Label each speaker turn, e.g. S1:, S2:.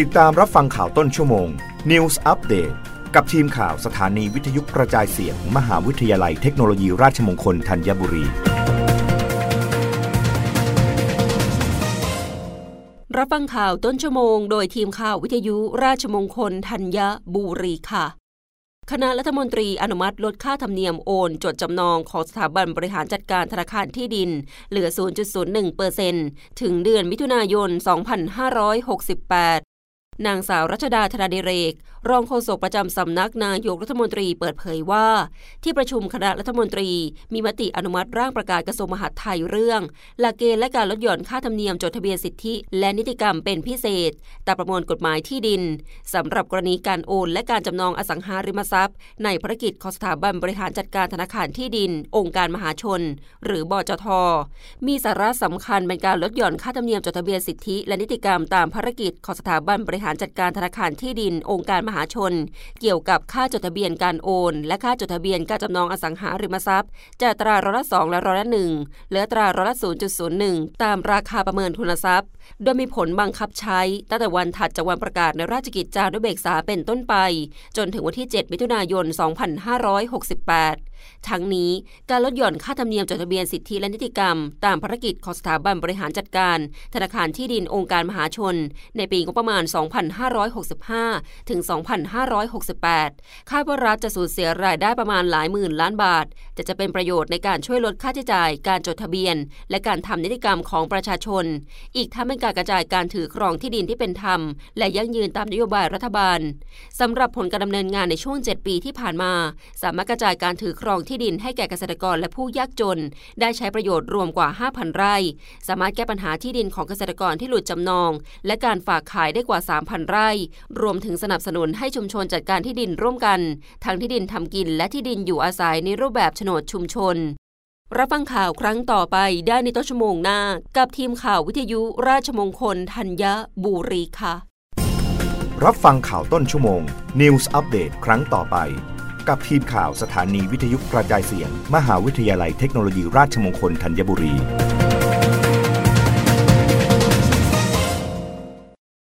S1: ติดตามรับฟังข่าวต้นชั่วโมง News Update กับทีมข่าวสถานีวิทยุกระจายเสียงมมหาวิทยาลัยเทคโนโลยีราชมงคลธัญบุรี
S2: รับฟังข่าวต้นชั่วโมง โดยทีมข่าววิทยุราชมงคลธัญบุรีค่ะ คณะรัฐมนตรีอนุมัติลดค่าธรรมเนียมโอน จดจำนองของสถาบันบริหารจัดการธนาคารที่ดิน เหลือ 0.01%ถึงเดือนมิถุนายน 2568 นางสาวรัชดาธนาเดเรก รองโฆษกประจำสำนักนายกรัฐมนตรีเปิดเผยว่า ที่ประชุมคณะรัฐมนตรี มีมติอนุมัติร่างประกาศกระทรวงมหาดไทยเรื่อง หลักเกณฑ์และการลดหย่อนค่าธรรมเนียมจดทะเบียนสิทธิ และนิติกรรมเป็นพิเศษตามประมวลกฎหมายที่ดินสำหรับกรณีการโอน และการจำนองอสังหาริมทรัพย์ ในภารกิจของสถาบันบริหารจัดการธนาคารที่ดิน องค์การมหาชน หรือบจท มีสาระสำคัญเป็นการลดหย่อนค่าธรรมเนียมจดทะเบียนสิทธิ และนิติกรรมตามภารกิจของสถาบันบริหารจัดการธนาคารที่ดิน องค์การมหาชน เกี่ยวกับค่าจดทะเบียนการโอน และค่าจดทะเบียนการจำนองอสังหาริมทรัพย์จากตราร้อยละสองและร้อยละหนึ่งเหลือตราร้อยละศูนย์จุดศูนย์หนึ่งตามราคาประเมินทุนทรัพย์ โดยมีผลบังคับใช้ตั้งแต่วันถัดจากวันประกาศในราชกิจจานุเบกษาเป็นต้นไป จนถึงวันที่ 7 มิถุนายน 2568ทั้งนี้การลดหย่อนค่าธรรมเนียมจดทะเบียนสิทธิและนิติกรรม ตามภารกิจของสถาบันบริหารจัดการ ธนาคารที่ดินองค์การมหาชน ในปีงบประมาณ2565 ถึง 2568 คาดว่ารัฐจะสูญเสียรายได้ประมาณหลายหมื่นล้านบาทแต่จะเป็นประโยชน์ในการช่วยลดค่าใช้จ่าย การจดทะเบียน และการทำนิติกรรมของประชาชน อีกทั้งเป็นการกระจายการถือครองที่ดินที่เป็นธรรม และยั่งยืนตามนโยบายรัฐบาลสำหรับผลการดำเนินงานในช่วง 7 ปีที่ผ่านมา สามารถกระจายการถือครองที่ดินให้แก่เกษตรกรและผู้ยากจน ได้ใช้ประโยชน์รวมกว่า 5,000 ไร่ สามารถแก้ปัญหาที่ดินของเกษตรกรที่หลุดจำนอง และการฝากขายได้กว่า3,000 ไร่ รวมถึงสนับสนุนให้ชุมชนจัดการที่ดินร่วมกัน ทั้งที่ดินทำกินและที่ดินอยู่อาศัยในรูปแบบโฉนดชุมชน รับฟังข่าวครั้งต่อไปได้ในต้นชั่วโมงหน้า กับทีมข่าววิทยุราชมงคลธัญบุรีค่ะ
S1: รับฟังข่าวต้นชั่วโมง News อัปเดตครั้งต่อไป กับทีมข่าวสถานีวิทยุกระจายเสียง มหาวิทยาลัยเทคโนโลยีราชมงคลธัญบุรี